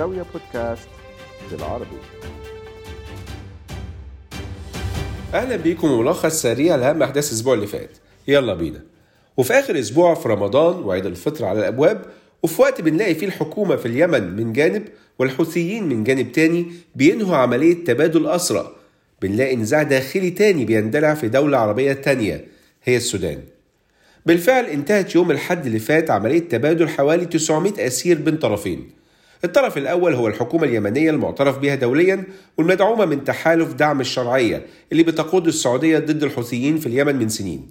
زاوية بودكاست بالعربي. أهلا بيكم ملخص سريع لأهم أحداث الأسبوع اللي فات. يلا بينا. وفي آخر أسبوع في رمضان وعيد الفطر على الأبواب وفي وقت بنلاقي فيه الحكومة في اليمن من جانب والحوثيين من جانب تاني بينهوا عملية تبادل اسرى بنلاقي نزاع داخلي تاني بيندلع في دولة عربية تانية هي السودان. بالفعل انتهت يوم الحد اللي فات عملية تبادل حوالي 900 أسير بين طرفين. الطرف الأول هو الحكومة اليمنية المعترف بها دوليا والمدعومة من تحالف دعم الشرعية اللي بتقود السعودية ضد الحوثيين في اليمن من سنين.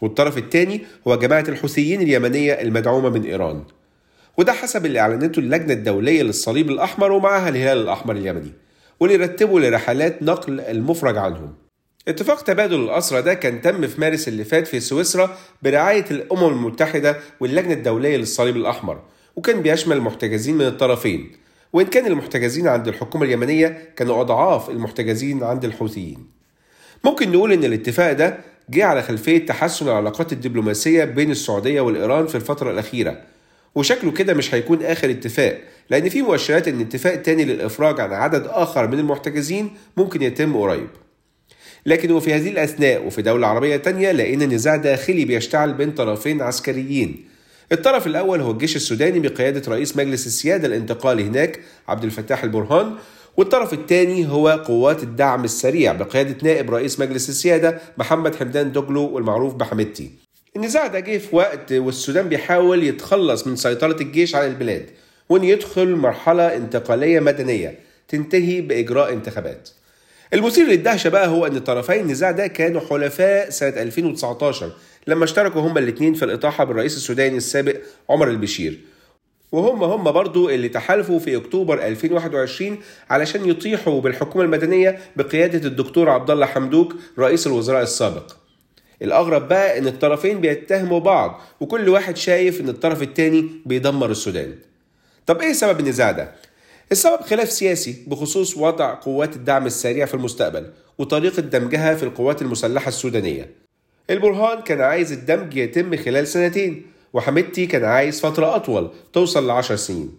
والطرف الثاني هو جماعة الحوثيين اليمنية المدعومة من إيران. وده حسب اللي أعلنته اللجنة الدولية للصليب الأحمر ومعها الهلال الأحمر اليمني واللي رتبوا لرحلات نقل المفرج عنهم. اتفاق تبادل الأسرى ده كان تم في مارس اللي فات في سويسرا برعاية الأمم المتحدة واللجنة الدولية للصليب الأحمر. وكان بيشمل المحتجزين من الطرفين. وإن كان المحتجزين عند الحكومة اليمنية كانوا أضعاف المحتجزين عند الحوثيين. ممكن نقول إن الاتفاق ده جه على خلفية تحسن العلاقات الدبلوماسية بين السعودية والإيران في الفترة الأخيرة. وشكله كده مش هيكون آخر اتفاق لأن في مؤشرات إن اتفاق تاني للإفراج عن عدد آخر من المحتجزين ممكن يتم قريب. لكن وفي هذه الأثناء وفي دولة عربية تانية لقينا نزاع داخلي بيشتعل بين طرفين عسكريين. الطرف الأول هو الجيش السوداني بقيادة رئيس مجلس السيادة الانتقالي هناك عبد الفتاح البرهان. والطرف الثاني هو قوات الدعم السريع بقيادة نائب رئيس مجلس السيادة محمد حمدان دوجلو والمعروف بحمدتي. النزاع ده جه في وقت والسودان بيحاول يتخلص من سيطرة الجيش على البلاد وإن يدخل مرحلة انتقالية مدنية تنتهي بإجراء انتخابات. المثير للدهشة بقى هو أن طرفي النزاع ده كانوا حلفاء سنة 2019 لما اشتركوا هما الاثنين في الإطاحة بالرئيس السوداني السابق عمر البشير. وهم هم برضو اللي تحالفوا في أكتوبر 2021 علشان يطيحوا بالحكومة المدنية بقيادة الدكتور عبد الله حمدوك رئيس الوزراء السابق. الأغرب بقى إن الطرفين بيتهموا بعض وكل واحد شايف إن الطرف التاني بيدمر السودان. طب إيه سبب النزاع ده؟ السبب خلاف سياسي بخصوص وضع قوات الدعم السريع في المستقبل وطريقة دمجها في القوات المسلحة السودانية. البرهان كان عايز الدمج يتم خلال سنتين وحمدتي كان عايز فترة أطول توصل لعشر سنين.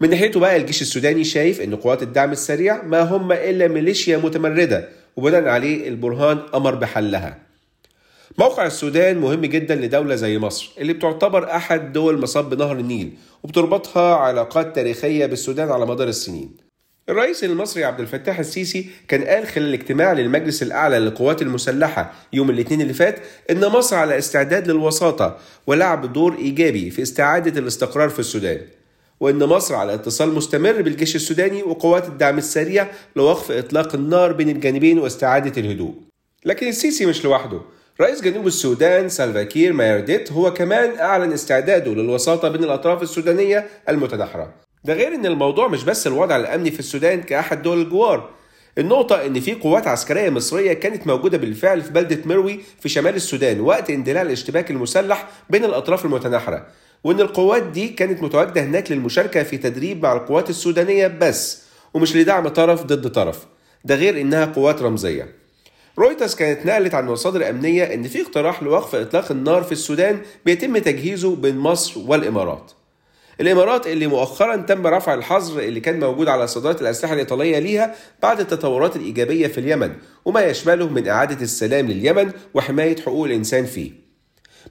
من ناحيته بقى الجيش السوداني شايف إن قوات الدعم السريع ما هم إلا ميليشيا متمردة وبناء عليه البرهان أمر بحلها. موقع السودان مهم جدا لدولة زي مصر اللي بتعتبر أحد دول مصب نهر النيل وبتربطها علاقات تاريخية بالسودان على مدار السنين. الرئيس المصري عبد الفتاح السيسي كان قال خلال اجتماع للمجلس الأعلى للقوات المسلحة يوم الاثنين اللي فات إن مصر على استعداد للوساطة ولعب دور إيجابي في استعادة الاستقرار في السودان وإن مصر على اتصال مستمر بالجيش السوداني وقوات الدعم السريع لوقف إطلاق النار بين الجانبين واستعادة الهدوء. لكن السيسي مش لوحده. رئيس جنوب السودان سالفاكير مايرديت هو كمان أعلن استعداده للوساطة بين الأطراف السودانية المتناحرة ده غير إن الموضوع مش بس الوضع الأمني في السودان كأحد دول الجوار. النقطة إن في قوات عسكرية مصرية كانت موجودة بالفعل في بلدة مروي في شمال السودان وقت اندلاع الاشتباك المسلح بين الأطراف المتناحرة وإن القوات دي كانت متواجدة هناك للمشاركة في تدريب مع القوات السودانية بس ومش لدعم طرف ضد طرف. ده غير إنها قوات رمزية. رويترز كانت نقلت عن مصادر أمنية إن في اقتراح لوقف إطلاق النار في السودان بيتم تجهيزه بين مصر والإمارات. الإمارات اللي مؤخرا تم رفع الحظر اللي كان موجود على صادرات الأسلحة الإيطالية ليها بعد التطورات الإيجابية في اليمن وما يشمله من إعادة السلام لليمن وحماية حقوق الإنسان فيه.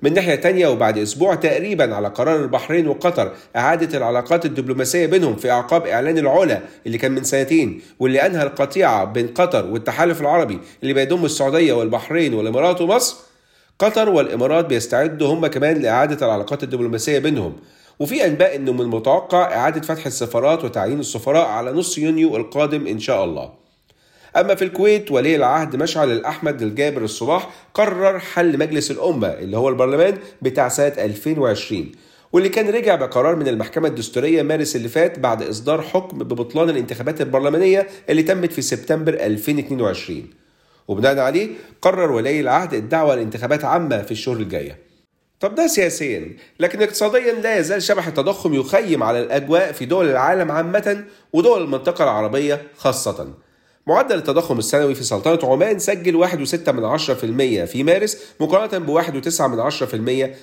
من ناحية تانية وبعد أسبوع تقريبا على قرار البحرين وقطر إعادة العلاقات الدبلوماسية بينهم في أعقاب إعلان العلا اللي كان من سنتين واللي أنهى القطيعه بين قطر والتحالف العربي اللي بيضم السعودية والبحرين والإمارات ومصر قطر والإمارات بيستعدوا هم كمان لإعادة العلاقات الدبلوماسية بينهم وفي أنباء إنه من المتوقع إعادة فتح السفارات وتعيين السفراء على نص يونيو القادم إن شاء الله. أما في الكويت ولي العهد مشعل الأحمد الجابر الصباح قرر حل مجلس الأمة اللي هو البرلمان بتاع سنة 2020 واللي كان رجع بقرار من المحكمة الدستورية مارس اللي فات بعد إصدار حكم ببطلان الانتخابات البرلمانية اللي تمت في سبتمبر 2022 وبناء عليه قرر ولي العهد الدعوة لانتخابات عامة في الشهور الجاية طب ده سياسيا. لكن اقتصاديا لا يزال شبح التضخم يخيم على الأجواء في دول العالم عامة ودول المنطقة العربية خاصة. معدل التضخم السنوي في سلطنة عمان سجل 1.6% في مارس مقارنة ب 1.9%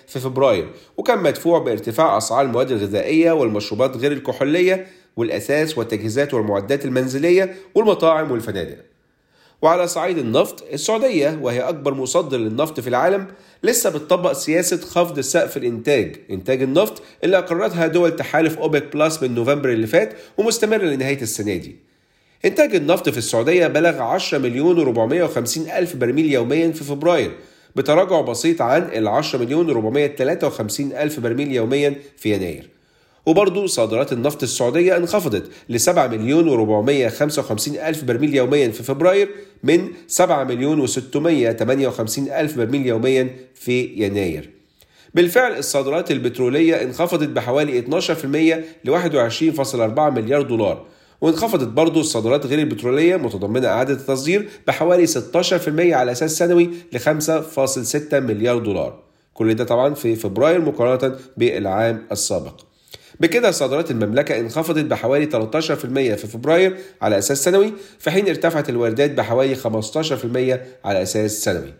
في فبراير وكان مدفوع بارتفاع أسعار المواد الغذائية والمشروبات غير الكحولية والأثاث والتجهيزات والمعدات المنزلية والمطاعم والفنادق. وعلى صعيد النفط السعودية وهي أكبر مصدر للنفط في العالم لسه بتطبق سياسة خفض سقف الإنتاج إنتاج النفط اللي أقرتها دول تحالف أوبك بلس من نوفمبر اللي فات ومستمرة لنهاية السنة دي. إنتاج النفط في السعودية بلغ 10 مليون و450 ألف برميل يوميا في فبراير بتراجع بسيط عن ال 10 مليون و453 ألف برميل يوميا في يناير. وبرضه صادرات النفط السعودية انخفضت ل 7 مليون و455 ألف برميل يوميا في فبراير من 7 مليون و658 ألف برميل يوميا في يناير. بالفعل الصادرات البترولية انخفضت بحوالي 12% ل 21.4 مليار دولار. وانخفضت برضه الصادرات غير البترولية متضمنة إعادة التصدير بحوالي 16% على أساس سنوي ل 5.6 مليار دولار. كل ده طبعا في فبراير مقارنة بالعام السابق. بكده صادرات المملكة انخفضت بحوالي 13% في فبراير على أساس سنوي في حين ارتفعت الواردات بحوالي 15% على أساس سنوي.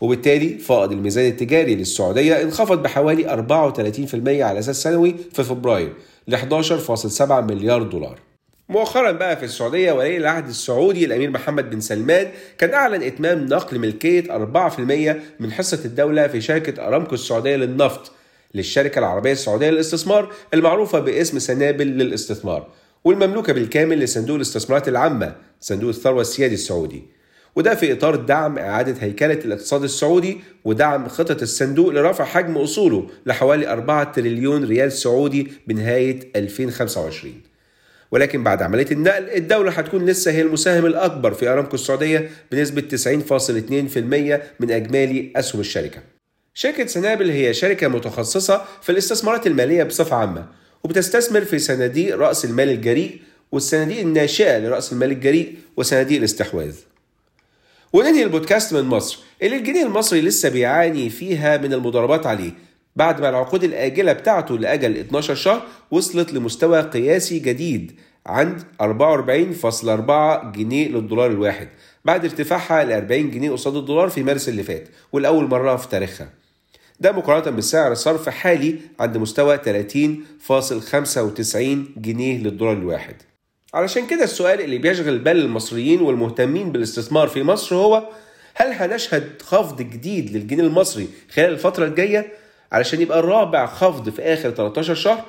وبالتالي فائض الميزان التجاري للسعودية انخفض بحوالي 34% على أساس سنوي في فبراير ل 11.7 مليار دولار. مؤخرا بقى في السعودية ولي العهد السعودي الأمير محمد بن سلمان كان أعلن إتمام نقل ملكية 4% من حصة الدولة في شركة أرامكو السعودية للنفط للشركة العربية السعودية للاستثمار المعروفة باسم سنابل للاستثمار والمملوكة بالكامل لصندوق الاستثمارات العامة صندوق الثروة السيادي السعودي وده في إطار دعم إعادة هيكلة الاقتصاد السعودي ودعم خطط الصندوق لرفع حجم أصوله لحوالي 4 تريليون ريال سعودي بنهاية 2025 ولكن بعد عملية النقل الدولة هتكون لسه هي المساهم الأكبر في أرامكو السعودية بنسبة 90.2% من أجمالي أسهم الشركة. شركة سنابل هي شركة متخصصة في الاستثمارات المالية بصفة عامة وبتستثمر في صناديق رأس المال الجريء والصناديق الناشئة لرأس المال الجريء وصناديق الاستحواذ. وننهي البودكاست من مصر اللي الجنيه المصري لسه بيعاني فيها من المضاربات عليه بعد ما العقود الآجلة بتاعته لأجل 12 شهر وصلت لمستوى قياسي جديد عند 44.4 جنيه للدولار الواحد بعد ارتفاعها ل 40 جنيه قصاد الدولار في مارس اللي فات والأول مرة في تاريخها ده مقارنة بسعر صرف حالي عند مستوى 30.95 جنيه للدولار الواحد. علشان كده السؤال اللي بيشغل بال المصريين والمهتمين بالاستثمار في مصر هو هل هنشهد خفض جديد للجنيه المصري خلال الفترة الجاية علشان يبقى الرابع خفض في آخر 13 شهر؟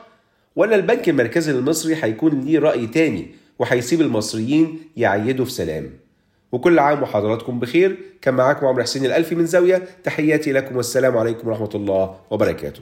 ولا البنك المركزي المصري هيكون ليه رأي تاني وهيسيب المصريين يعيدوا في سلام؟ وكل عام وحضراتكم بخير. كان معاكم عمرو حسين الألفي من زاوية. تحياتي لكم والسلام عليكم ورحمة الله وبركاته.